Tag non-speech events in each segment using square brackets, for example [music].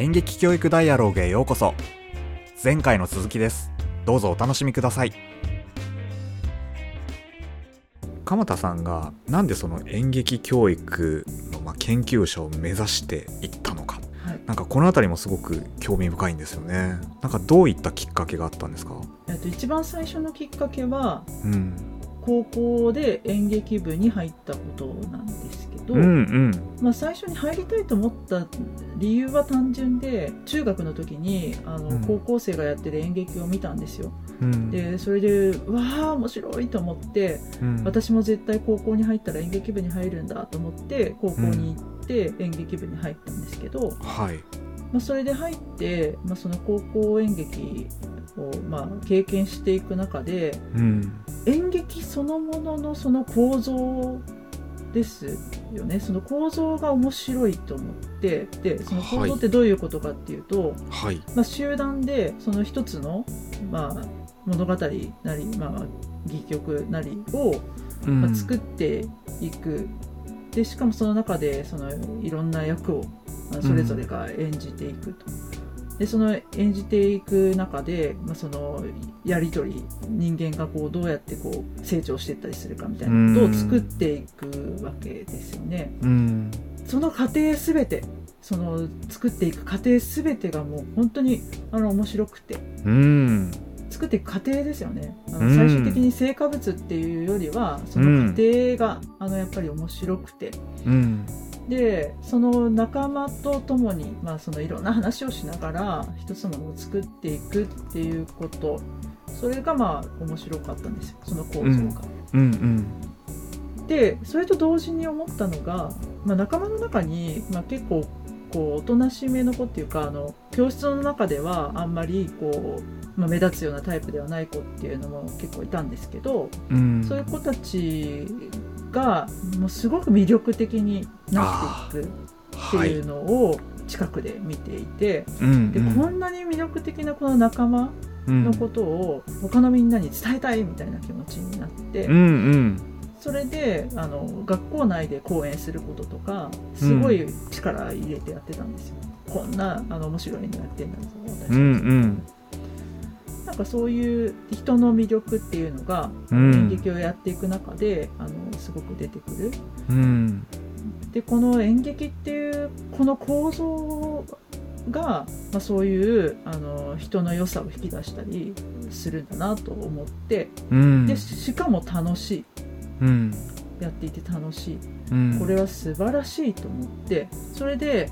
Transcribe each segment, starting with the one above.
演劇教育ダイアログへようこそ。前回の続きです。どうぞお楽しみください。鎌田さんがなんでその演劇教育のまあ研究者を目指していったのか、はい。なんかこの辺りもすごく興味深いんですよね。なんかどういったきっかけがあったんですか？えっと、一番最初のきっかけはうん高校で演劇部に入ったことなんですけど、うんうん。まあ、最初に入りたいと思った理由は単純で中学の時にあの、うん。高校生がやってる演劇を見たんですよ。うん。でそれでうわあ面白いと思ってうん。私も絶対高校に入ったら演劇部に入るんだと思って高校に行って演劇部に入ったんですけど、はいまあ、それで入って、まあ、その高校演劇をまあ経験していく中でうん。演劇そのもののその構造ですよね。その構造が面白いと思ってでその構造ってどういうことかっていうと、はい。まあ、集団でその一つの、まあ、物語なり、まあ、戯曲なりを、うん。まあ、作っていく。でしかもその中でそのいろんな役をまあそれぞれが演じていくと。でその演じていく中で、まあ、そのやり取り人間がこうどうやってこう成長していったりするかみたいなことを作っていくわけですよね。うん。その過程すべてその作っていく過程すべてがもう本当にあの面白くて。うん。作っていく過程ですよね。あうん。の最終的に成果物っていうよりはその過程が、あのやっぱり面白くて。うんでその仲間と共に、まあ、そのいろんな話をしながら一つのものを作っていくっていうこと。それがまあ面白かったんですよ。その構造が。うんうん。でそれと同時に思ったのが、まあ、仲間の中に、まあ、結構こうおとなしめの子っていうかあの教室の中ではあんまりこう、まあ、目立つようなタイプではない子っていうのも結構いたんですけど、うん。そういう子たちがもうすごく魅力的になっていくってはい。いうのを近くで見ていて、うんでこんなに魅力的なこの仲間うん。のことを他のみんなに伝えたいみたいな気持ちになって。うんうん。それであの学校内で講演することとかすごい力入れてやってたんですよ、こんなあの面白いのやってんだぞ私うんうんかそういう人の魅力っていうのが、うん。演劇をやっていく中であのすごく出てくる。うん。でこの演劇っていうこの構造が、まあ、そういうあの人の良さを引き出したりするんだなと思ってうん。でしかも楽しい。うん。やっていて楽しい。うん。これは素晴らしいと思ってそれで、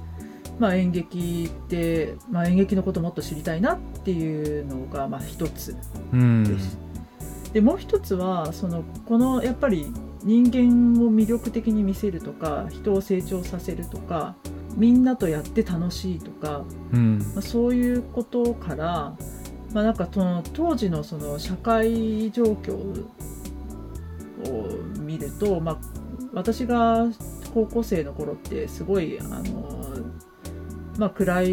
まあ、演劇って、まあ、演劇のこともっと知りたいなっていうのがまあ一つうんです。でもう一つはそのこのやっぱり人間を魅力的に見せるとか人を成長させるとかみんなとやって楽しいとか、うんまあ、そういうことから、まあ、なんかその当時のその社会状況を見ると、まあ、私が高校生の頃ってすごいあの、まあ、暗い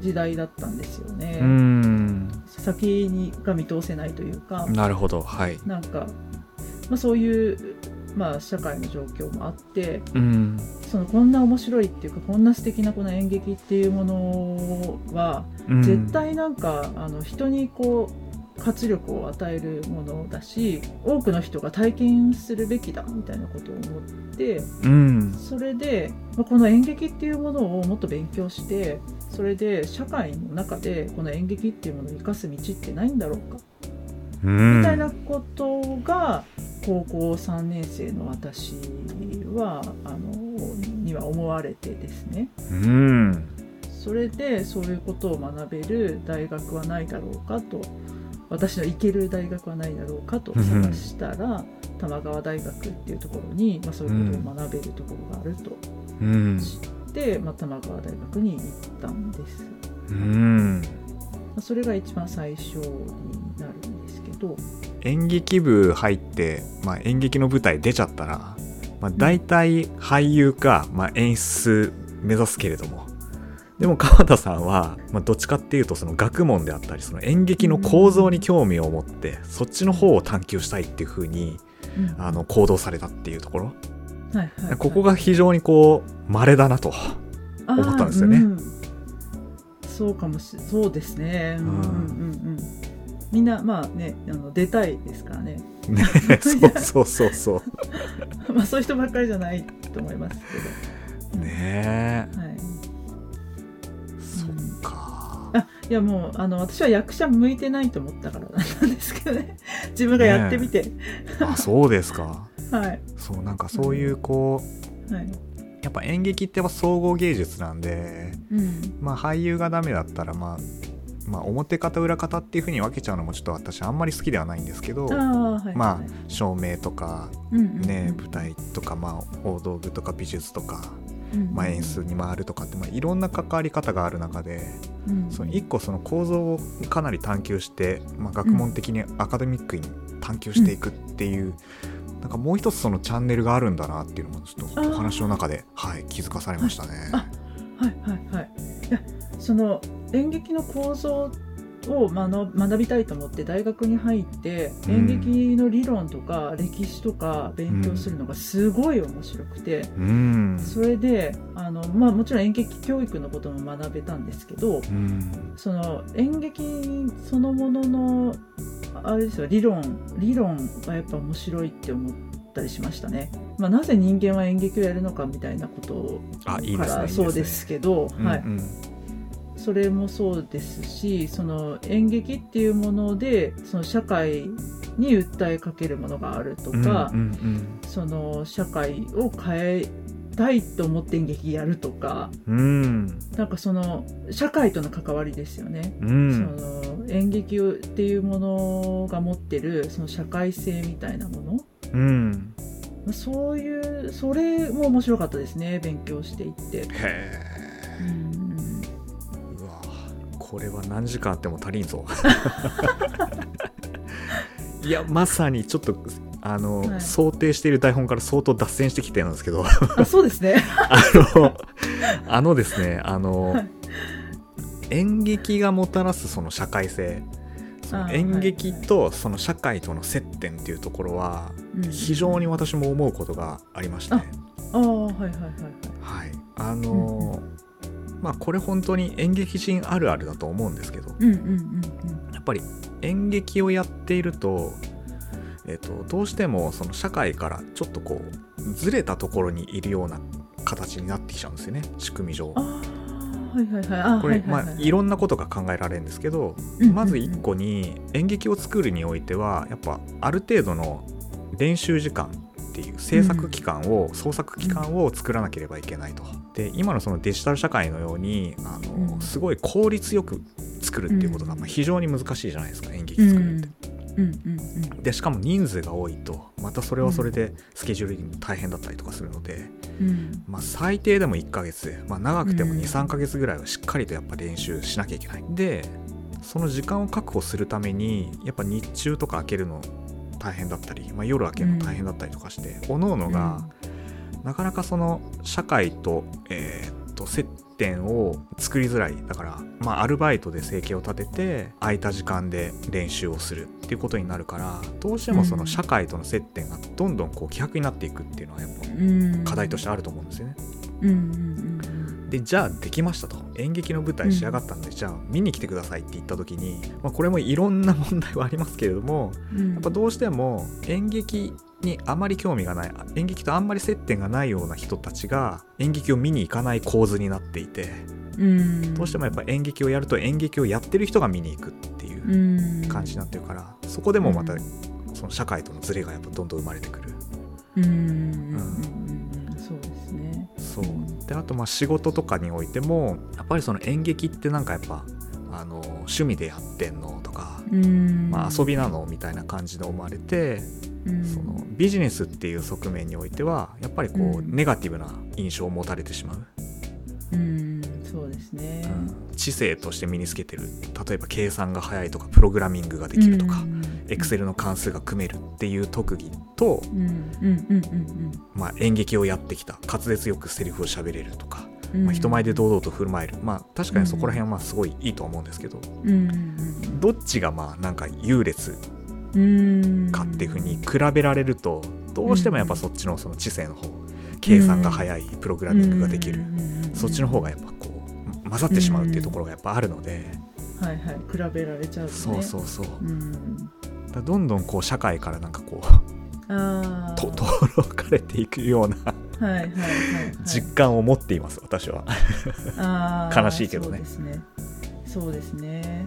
時代だったんですよね。うん。先にが見通せないというか。なるほど。はい。なんか、まあ、そういう、まあ、社会の状況もあってうん。そのこんな面白いっていうかこんな素敵なこの演劇っていうものはうん。絶対なんか、あの人にこう活力を与えるものだし多くの人が体験するべきだみたいなことを思ってうん。それで、まあこの演劇っていうものをもっと勉強してそれで社会の中でこの演劇っていうものを生かす道ってないんだろうか？うん。みたいなことが高校3年生の私はあのには思われてですね。うん。それでそういうことを学べる大学はないだろうかと私の行ける大学はないだろうかと探したら玉川大学っていうところに、まあ、そういうことを学べるところがあるとうん。知って、まあ、玉川大学に行ったんです。うん。まあそれが一番最初になるんですけど、演劇部入って、まあ、演劇の舞台出ちゃったら、まあ、大体俳優か、まあ、演出目指すけれどもでも川田さんは、まあ、どっちかっていうとその学問であったりその演劇の構造に興味を持ってそっちの方を探求したいっていう風にうんあの行動されたっていうところはいはいはいここが非常にこう稀だなと思ったんですよねそうかもしそうですね。うんうんうんうんうん。みんなまあねあの出たいですからね。ねそうそうそうそう [laughs] まあそういう人ばっかりじゃないと思いますけねえど。はい。いやもうあの私は役者向いてないと思ったからなんですけどね。[laughs] 自分がやってみて、あそうですか。[laughs] はい。そうなんかそういうこうはい。やっぱ演劇ってやっぱ総合芸術なんでうん。まあ俳優がダメだったらまあまあ表方裏方っていう風に分けちゃうのもちょっと私あんまり好きではないんですけどああはいまあはい。照明とかうんうんうん。ね舞台とかまあ大道具とか美術とかうんまあ演出に回るとかってまあいろんな関わり方がある中でうんその一個その構造をかなり探求してまあ学問的にアカデミックに探求していくっていうなんかもう一つそのチャンネルがあるんだなっていうのもちょっとお話の中ではい気づかされましたね。あはいはいはい。いやその演劇の構造を学学びたいと思って大学に入ってうん。演劇の理論とか歴史とか勉強するのがすごい面白くて、うん。それであの、まあ、もちろん演劇教育のことも学べたんですけどうん。その演劇そのもののあれですよ理論理論がやっぱ面白いって思ったりしましたね。まあ、なぜ人間は演劇をやるのかみたいなことからそうですけど、はい、うんそれもそうですしその演劇っていうものでその社会に訴えかけるものがあるとうんか、うんうん。その社会を変えたいと思って演劇やるとかうん。なんかその社会との関わりですよね。うん。その演劇っていうものが持ってるその社会性みたいなもの。うん。まあそういうそれも面白かったですね勉強していって。へうんこれは何時間あっても足りんぞ。[laughs] いやまさにちょっとあの、はい。想定している台本から相当脱線してきてるんですけど。あそうですね。[laughs] あのあのですねあの、はい。演劇がもたらすその社会性。演劇とその社会との接点っていうところはうん。非常に私も思うことがありまして、あああはいはいはいはい。はい。あのまあこれ本当に演劇人あるあるだと思うんですけどうんうんうんやっぱり演劇をやっていると,、えっとどうしてもその社会からちょっとこうずれたところにいるような形になってきちゃうんですよね仕組み上うん。。ああはいはいはい。あこれ、はいはいはいまあいろんなことが考えられるんですけど、うんうんうんまず一個に演劇を作るにおいてはやっぱある程度の練習時間っていう制作期間を、創作期間を作らなければいけないと。で今のそのデジタル社会のようにあの、うん。すごい効率よく作るっていうことがうん。まあ非常に難しいじゃないですか演劇うん作るって。うん。うん。でしかも人数が多いとまたそれはそれでスケジュールに大変だったりとかするので、うん。うんまあ、最低でも1ヶ月、まあ、長くてもうん。23ヶ月ぐらいはしっかりとやっぱ練習しなきゃいけない。でその時間を確保するためにやっぱ日中とか開けるの大変だったり、まあ、夜開けるの大変だったりとかして、各々がなかなかその社会と,、えーっと接点を作りづらい。だから、まあ、アルバイトで生計を立てて空いた時間で練習をするっていうことになるからどうしてもその社会との接点がどんどんこう希薄になっていくっていうのはやっぱうん。課題としてあると思うんですよね。うんうんうんでじゃあできましたと。演劇の舞台仕上がったんで、じゃあ見に来てくださいって言った時に、まあ、これもいろんな問題はありますけれどもうん。やっぱどうしても演劇にあまり興味がない演劇とあんまり接点がないような人たちが演劇を見に行かない構図になっていてうん。どうしてもやっぱ演劇をやると演劇をやってる人が見に行くっていううん。感じになってるからそこでもまたうん。その社会とのズレがやっぱどんどん生まれてくる。うん。うん。うん。うん。そうですね。そうであとまあ仕事とかにおいてもやっぱりその演劇ってなんかやっぱあの趣味でやってんのとか、うん。まあ、遊びなのみたいな感じで思われて、うん。そのビジネスっていう側面においてはやっぱりこう、うん。ネガティブな印象を持たれてしまう、うんそうですね。知性として身につけてる。例えば計算が早いとかプログラミングができるとか、エクセルの関数が組めるっていう特技と、演劇をやってきた滑舌よくセリフを喋れるとか、うん。まあ、人前で堂々と振る舞える。まあ確かにそこら辺はまあすごいいいと思うんですけど、うんうんどっちがまあなんか優劣うんかっていうふうに比べられるとどうしてもやっぱそっちのその知性の方計算が早いプログラミングができる、そっちの方がやっぱこう混ざってしまうっていうところがやっぱあるので、はいはい。比べられちゃうとね。そうそうそう、うんだどんどんこう社会からなんかこうああと登録かれていくようなはいはいはい、はい、実感を持っています私は。悲しいけどね。そうですね。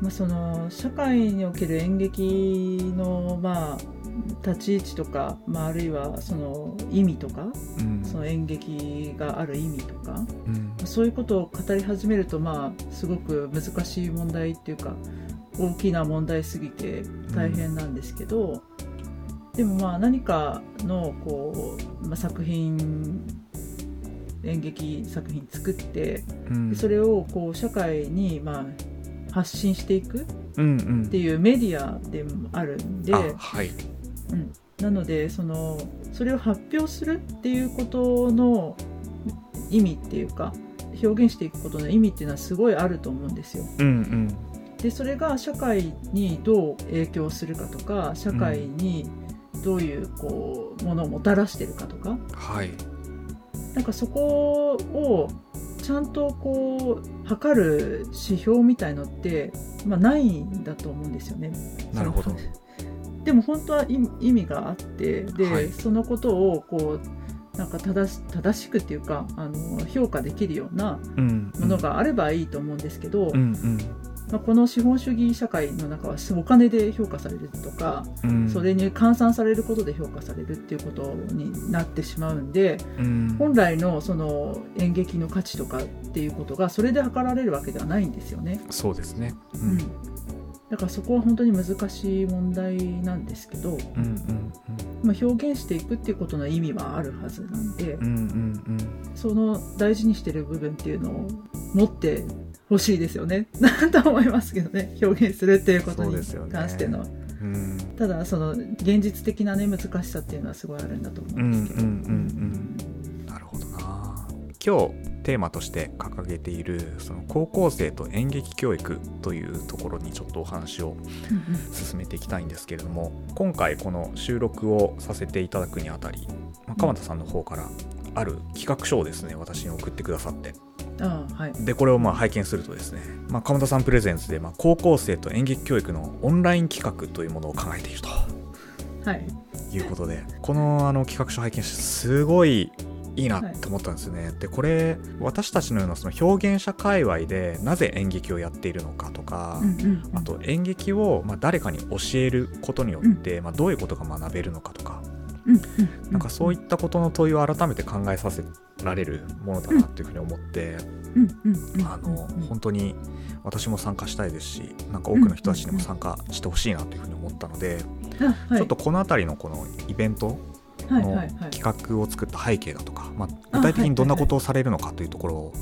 まあその社会における演劇のまあ立ち位置とか、まあ、あるいはその意味とかうん。その演劇がある意味とかうん。そういうことを語り始めるとまあすごく難しい問題っていうか大きな問題すぎて大変なんですけど、でもまあ何かのこう、まあ、作品演劇作品作ってうん。それをこう社会にまあ発信していくうんうん。っていうメディアでもあるんで、あはいうん、なのでそのそれを発表するっていうことの意味っていうか表現していくことの意味っていうのはすごいあると思うんですよ。うんうん。でそれが社会にどう影響するかとか社会にどういうこうものをもたらしてるかとか。はい。なんかそこをちゃんとこう測る指標みたいのって、まあ、ないんだと思うんですよね。なるほどでも本当は意意味があってで、はい。そのことをこうなんか正し正しくっていうかあの評価できるようなうんものがあればいいと思うんですけど、うんうん。まあ、この資本主義社会の中はお金で評価されるとか、うん。それに換算されることで評価されるっていうことになってしまうんでうん本来のその演劇の価値とかっていうことがそれで測られるわけではないんですよね。そうですねううんん、だからそこは本当に難しい問題なんですけど、うんうんまあ、表現していくっていうことの意味はあるはずなんで、うんうんうん。その大事にしてる部分っていうのを持ってほしいですよね。と思いますけどね。表現するっていうことに関しての、うん。ただその現実的なね難しさっていうのはすごいあるんだと思うんですけど、うんうんうん。なるほどな。今日テーマとして掲げているその高校生と演劇教育というところにちょっとお話を進めていきたいんですけれども今回この収録をさせていただくにあたり、まあ、鎌田さんの方からある企画書をですね私に送ってくださって。ああはい。でこれをまあ拝見するとですね、まあ、鎌田さんプレゼンツでまあ高校生と演劇教育のオンライン企画というものを考えていると。はい。いうことでこのあの企画書拝見してすごいいいなって思ったんですよね、でこれ私たちのようなその表現者界隈でなぜ演劇をやっているのかとか、うんうんうん。あと演劇をまあ誰かに教えることによって、まあ、どういうことが学べるのかとかうんうんなんかそういったことの問いを改めて考えさせられるものだなっていうふうに思って、うんうんうん。あのうん本当に私も参加したいですしなんか多くの人たちにも参加してほしいなというふうに思ったので、あはい。ちょっとこの辺りのこのイベントの企画を作った背景だとか、まあ、具体的にどんなことをされるのかというところを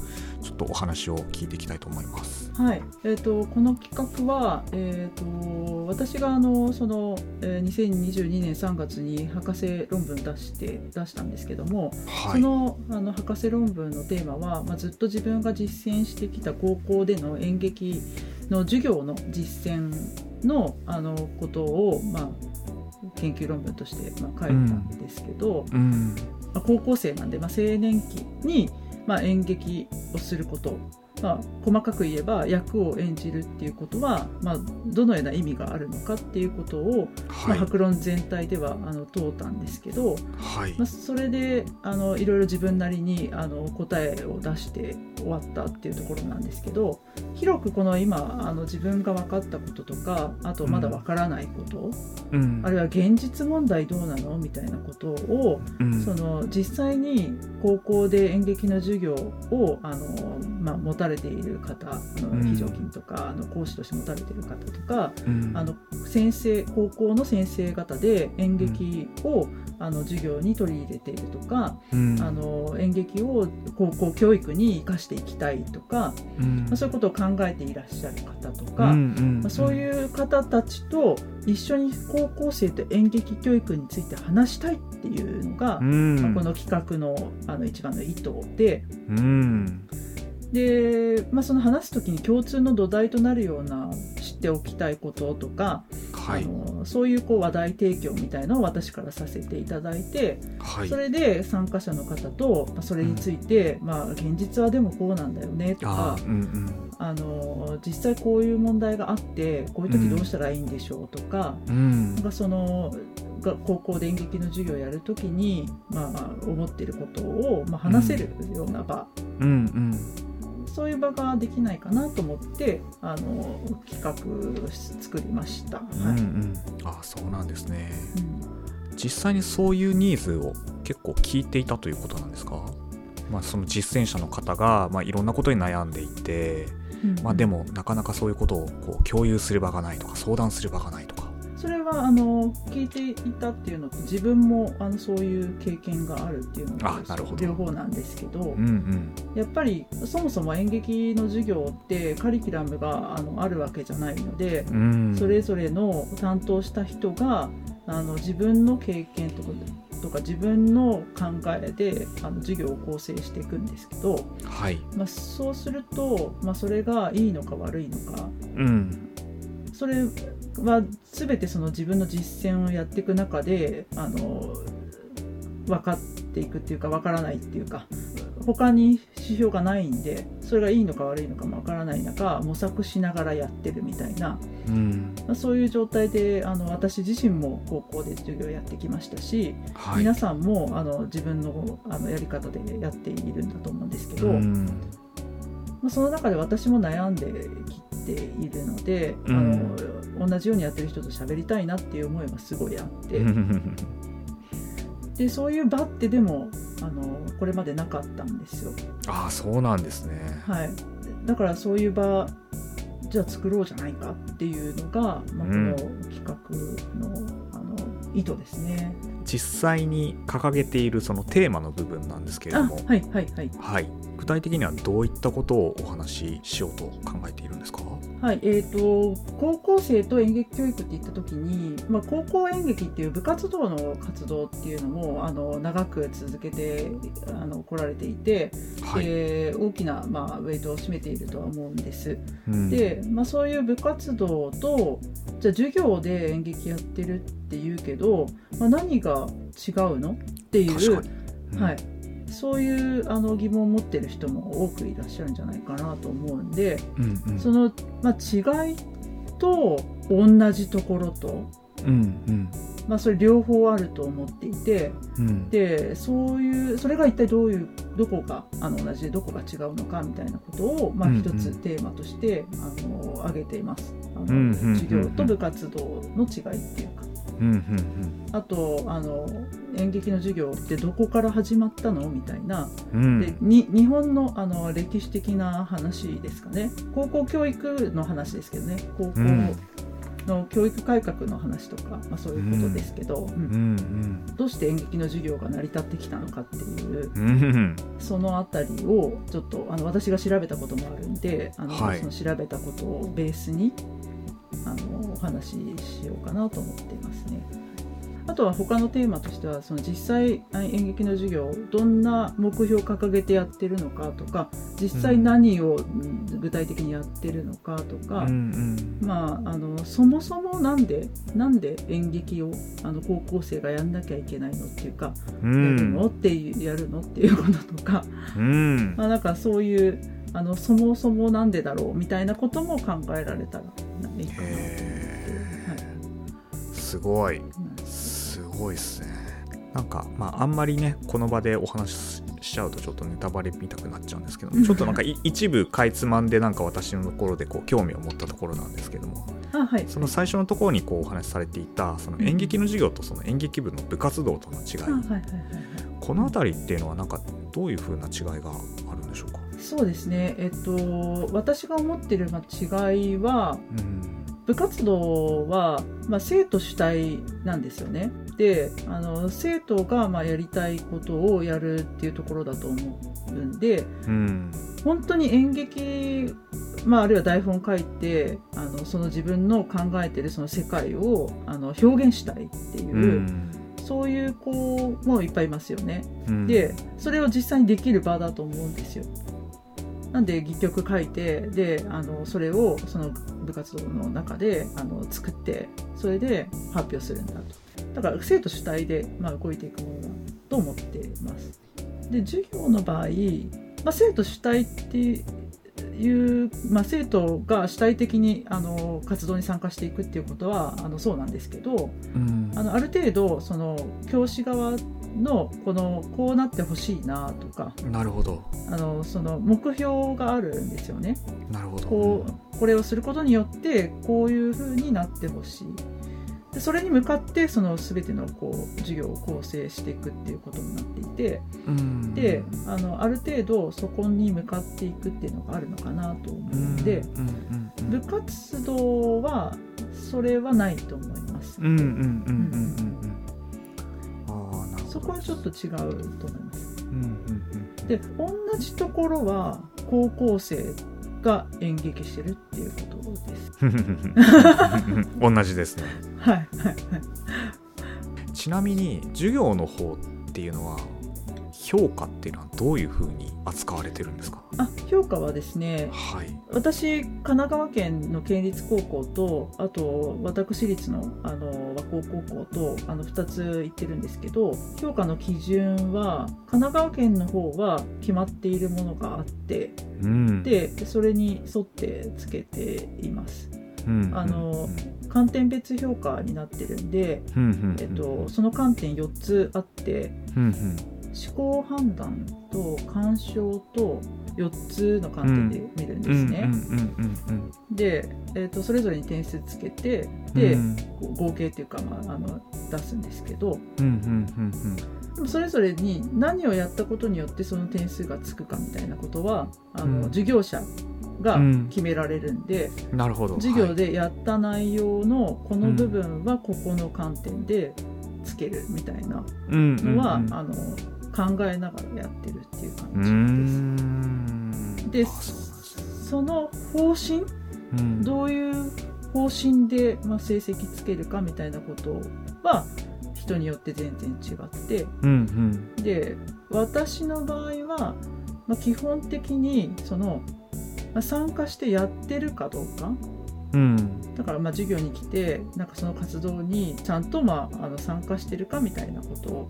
ちょっとお話を聞いていきたいと思います。はい、えー、とこの企画は、えー、と私があのその、えー2022年3月に博士論文出して出したんですけども、はい、そのあの博士論文のテーマは、まあ、ずっと自分が実践してきた高校での演劇の授業の実践のあのことを、まあ、研究論文として、まあ、書いたんですけど、うん。まあ高校生なんで、まあ、青年期に、まあ、演劇をすること、まあ、細かく言えば役を演じるっていうことは、まあ、どのような意味があるのかっていうことを、まあ、はい博論全体ではあの問うたんですけど、はい。まあ、それであのいろいろ自分なりにあの答えを出して終わったっていうところなんですけど広くこの今あの自分が分かったこととかあとまだ分からないこと、うん。あるいは現実問題どうなのみたいなことをうん。その実際に高校で演劇の授業をあの、まあ、持たれている方あのうん非常勤とか、あの講師として持たれている方とかうん。あの先生高校の先生方で演劇を、あの授業に取り入れているとか、うん。あの演劇を高校教育に生かしていきたいとか、うん。まあ、そういうことを考えていらっしゃる方とか、まあ、そういう方たちと一緒に高校生と演劇教育について話したいっていうのが、うん。まあ、この企画のあの一番の意図でうんで、まあ、その話す時に共通の土台となるような知っておきたいこととか、ははい。あのそういうこう話題提供みたいのを私からさせていただいて、はい。それで参加者の方と、まあ、それについて、まあ、現実はでもこうなんだよねとかあーうんうん。あの実際こういう問題があってこういう時どうしたらいいんでしょうとか,、うん。なんかそのが高校で演劇の授業をやる時に、まあ、思ってることを、まあ、話せるような場、うんうんそういう場ができないかなと思ってあの企画し作りました。はいうん。うんあそうなんですね。うん。実際にそういうニーズを結構聞いていたということなんですか？まあその実践者の方が、まあ、いろんなことに悩んでいて、まあ、でもなかなかそういうことをこう共有する場がないとか相談する場がないとかそれはあの聞いていたっていうのと自分もあのそういう経験があるっていうのあなるほど。と両方なんですけどうんうん。やっぱりそもそも演劇の授業ってカリキュラムがあのあるわけじゃないので、うん。それぞれの担当した人があの自分の経験とかとか自分の考えであの授業を構成していくんですけど、はい。まあ、そうすると、まあ、それがいいのか悪いのかうん。それは全てその自分の実践をやっていく中であの分かっていくっていうか分からないっていうか他に指標がないんでそれがいいのか悪いのかも分からない中模索しながらやってるみたいな、うん。まあ、そういう状態であの私自身も高校で授業をやってきましたし、はい。皆さんもあの自分のあのやり方でやっているんだと思うんですけど、うん。まあ、その中で私も悩んできているので、うん。あの同じようにやってる人と喋りたいなっていう思いはすごいあって、う [laughs] んでそういう場ってでもあのこれまでなかったんですよ、ああそうなんですね。はい、だからそういう場じゃあ作ろうじゃないかっていうのが、まあ、こうん。の企画のあの意図ですね。実際に掲げているそのテーマの部分なんですけれあども。はいはいはい。はい、具体的にはどういったことをお話ししようと考えているんですか？はいえー、と高校生と演劇教育っていった時に、まあ、高校演劇っていう部活動の活動っていうのもあの長く続けてあの来られていて、はい、で大きな、まあ、ウェイトを占めているとは思うんです。うん。で、まあ、そういう部活動とじゃあ授業で演劇やってるっていうけど、まあ、何が違うのっていううん。はい、そういうあの疑問を持ってる人も多くいらっしゃるんじゃないかなと思うんで。うんうん。その、まあ、違いと同じところと、うんまあ、それ両方あると思っていてうんうん。でそういうそれが一体どういうどこがあの同じでどこが違うのかみたいなことを、まあ、うんうん。一つテーマとして、あの挙げています。あの、うんうんうんうん。授業と部活動の違いっていうかうんうんあとあの演劇の授業ってどこから始まったのみたいな。うん。うんでに日本のあの歴史的な話ですかね。高校教育の話ですけどね。高校うんの教育改革の話とか、まあ、そういうことですけど、うん。うん。どうして演劇の授業が成り立ってきたのかっていう。うんうん。そのあたりをちょっとあの私が調べたこともあるんであの、はい。その調べたことをベースにあのお話ししようかなと思っていますね。あとは他のテーマとしてはその実際あ演劇の授業どんな目標を掲げてやってるのかとか実際何をうん具体的にやってるのかとか、うん。まあ、あのそもそもなんでなんで演劇をあの高校生がやんなきゃいけないのっていうか、うん。やるの？っていうやるの？っていうこととか、うん。まあ、なんかそういうあのそもそもなんでだろうみたいなことも考えられたらいいかなと思って、はいへー。すごい。うんすごいですね。なんかまああんまりねこの場でお話ししちゃうとちょっとネタバレ見たくなっちゃうんですけどうん。ちょっとなんかい一部かいつまんでなんか私のところでこう興味を持ったところなんですけどもあはい。その最初のところにこうお話しされていたその演劇の授業とその演劇部の部活動との違いこの辺りっていうのはなんかどういう風な違いがあそうですねえっと私が思ってるまあ違いはうん部活動は、まあ、生徒主体なんですよね。であの生徒がまあやりたいことをやるっていうところだと思うんでうん本当に演劇、まあ、あるいは台本書いてあのその自分の考えてるその世界をあの表現したいっていう、うんそういう子もいっぱいいますよね。うんでそれを実際にできる場だと思うんですよ。なんで戯曲書いてであのそれをその部活動の中であの作ってそれで発表するんだと。だから生徒主体で、まあ、動いていくものだと思っています。で授業の場合、まあ、生徒主体っていう、まあ、生徒が主体的にあの活動に参加していくっていうことはあのそうなんですけど、うんあのある程度その教師側のこのこうなってほしいなとかなるほどあのその目標があるんですよね。なるほどこうこれをすることによってこういう風になってほしい。でそれに向かってその全てのこう授業を構成していくっていうことになっていてうん。であのある程度そこに向かっていくっていうのがあるのかなと思うので部活動はそれはないと思います。そこはちょっと違うと思います。うん。で同じところは高校生が演劇してるっていうことです。[laughs] 同じですねはいはいはい。ちなみに授業の方っていうのは評価っていうのはどういうふうに扱われてるんですか？あ評価はですねはい。私神奈川県の県立高校とあと私立のあの和光高校とあの2つ行ってるんですけど評価の基準は神奈川県の方は決まっているものがあってうん。でそれに沿ってつけています。うんあの観点別評価になってるんで、えっと、その観点4つあって思考判断と鑑賞と4つの観点で見るんですね。で、えー、とそれぞれに点数つけてうん。で、うん合計っていうか、まあ、あの出すんですけど。それぞれに何をやったことによってその点数がつくかみたいなことはあの、うん。授業者がうん。決められるんで、うんなるほど。授業でやった内容のこの部分はここの観点でつけるみたいなのは、あの考えながらやってるっていう感じです。でねその方針うん。どういう方針で、まあ、成績つけるかみたいなことは人によって全然違って。うんで私の場合は、まあ、基本的にその、まあ、参加してやってるかどうか。うん。うんだからまあ授業に来てなんかその活動にちゃんとまああの参加してるかみたいなこと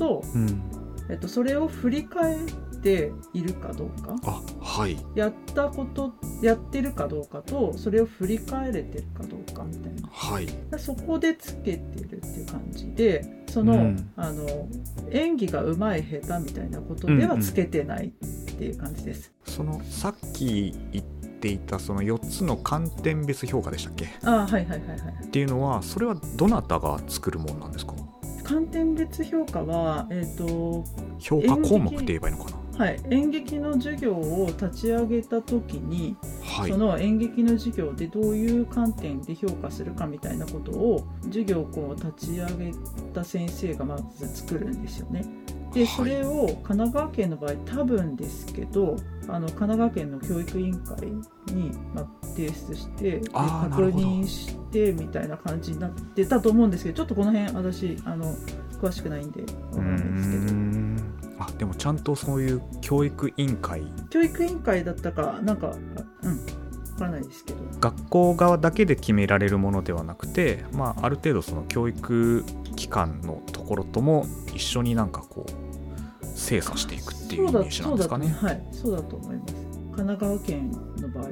と、うん。えっと、それを振り返っているかどうか。あはい。やったことやってるかどうかとそれを振り返れてるかどうかみたいな。はい。そこでつけてるっていう感じでその,、うん。あの演技が上手い下手みたいなことではつけてないっていう感じです。そのさっき言っていたその4つの観点別評価でしたっけ？あはいはいはいはい。っていうのはそれはどなたが作るものなんですか？観点別評価は、えーと評価項目って言えばいいのかな？はい、演劇の授業を立ち上げた時に、はい。その演劇の授業でどういう観点で評価するかみたいなことを授業をこう立ち上げた先生がまず作るんですよね。ではい。それを神奈川県の場合多分ですけどあの神奈川県の教育委員会に、まあ、提出してで確認してみたいな感じになってたと思うんですけどちょっとこの辺私あの詳しくないんでわかんないですけど。ん。あでもちゃんとそういう教育委員会。教育委員会だったかなんかあうん。わからないですけど。学校側だけで決められるものではなくて、まあ、ある程度その教育機関のところとも一緒になんかこう精査していくっていうイメージなんですかね。はいそうだと思います。神奈川県の場合は。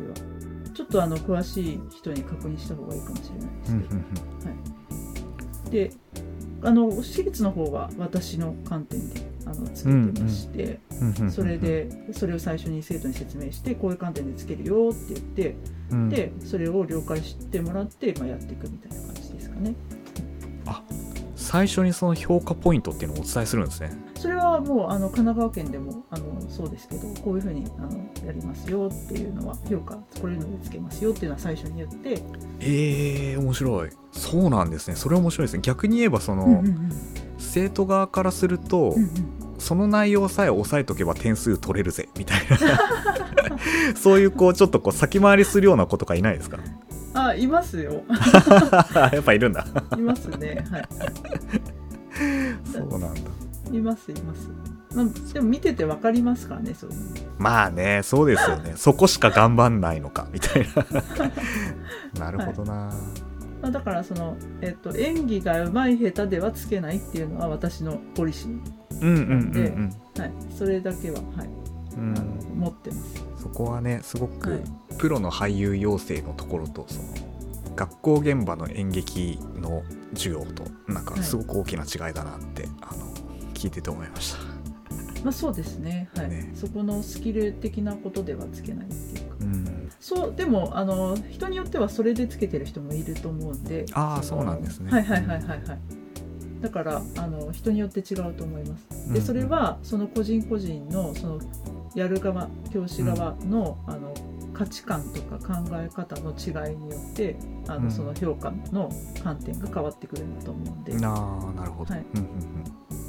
ちょっとあの詳しい人に確認した方がいいかもしれないですけど、うんうんであの私立の方は私の観点であのつけてまして、うんうんうんそれ、でそれを最初に生徒に説明してこういう観点でつけるよって言ってうんでそれを了解してもらって、まあ、やっていくみたいな感じですかね最初にその評価ポイントっていうのをお伝えするんですね。それはもうあの神奈川県でもあのそうですけどこういうふうにあのやりますよっていうのは評価こういうのでつけますよっていうのは最初に言って、えー、面白い。そうなんですね。それ面白いですね。逆に言えばその、うんうんうん生徒側からすると、うんうんその内容さえ押さえとけば点数取れるぜみたいな。[laughs] そういうこうちょっとこう先回りするような子とかいないですか？あいますよ。[laughs] やっぱいるんだ。いますね。はい。[laughs] そうなんだ。いますいます、まあ、でも見てて分かりますからねそういう。のまあねそうですよね。そこしか頑張んないのかみたいな。なるほどな、まあ、だからその、えっと、演技が上手い下手ではつけないっていうのは私のポリシー、うんうんうんはい、それだけは、はい。うん、持ってます。そこはねすごく、はい。プロの俳優養成のところとその学校現場の演劇の授業となんかすごく大きな違いだなって、あの聞いてて思いました。まあそうですね,、はい。ね。そこのスキル的なことではつけないっていうそうでもあの人によってはそれでつけてる人もいると思うんで。のあーそうなんですね。はいはいはいはいはい。だからあの人によって違うと思います。でそれはその個人個人のそのやる側教師側の,、あの価値観とか考え方の違いによってあうん。のその評価の観点が変わってくるんだと思うんで、なあなるほど、はい。うんうんうん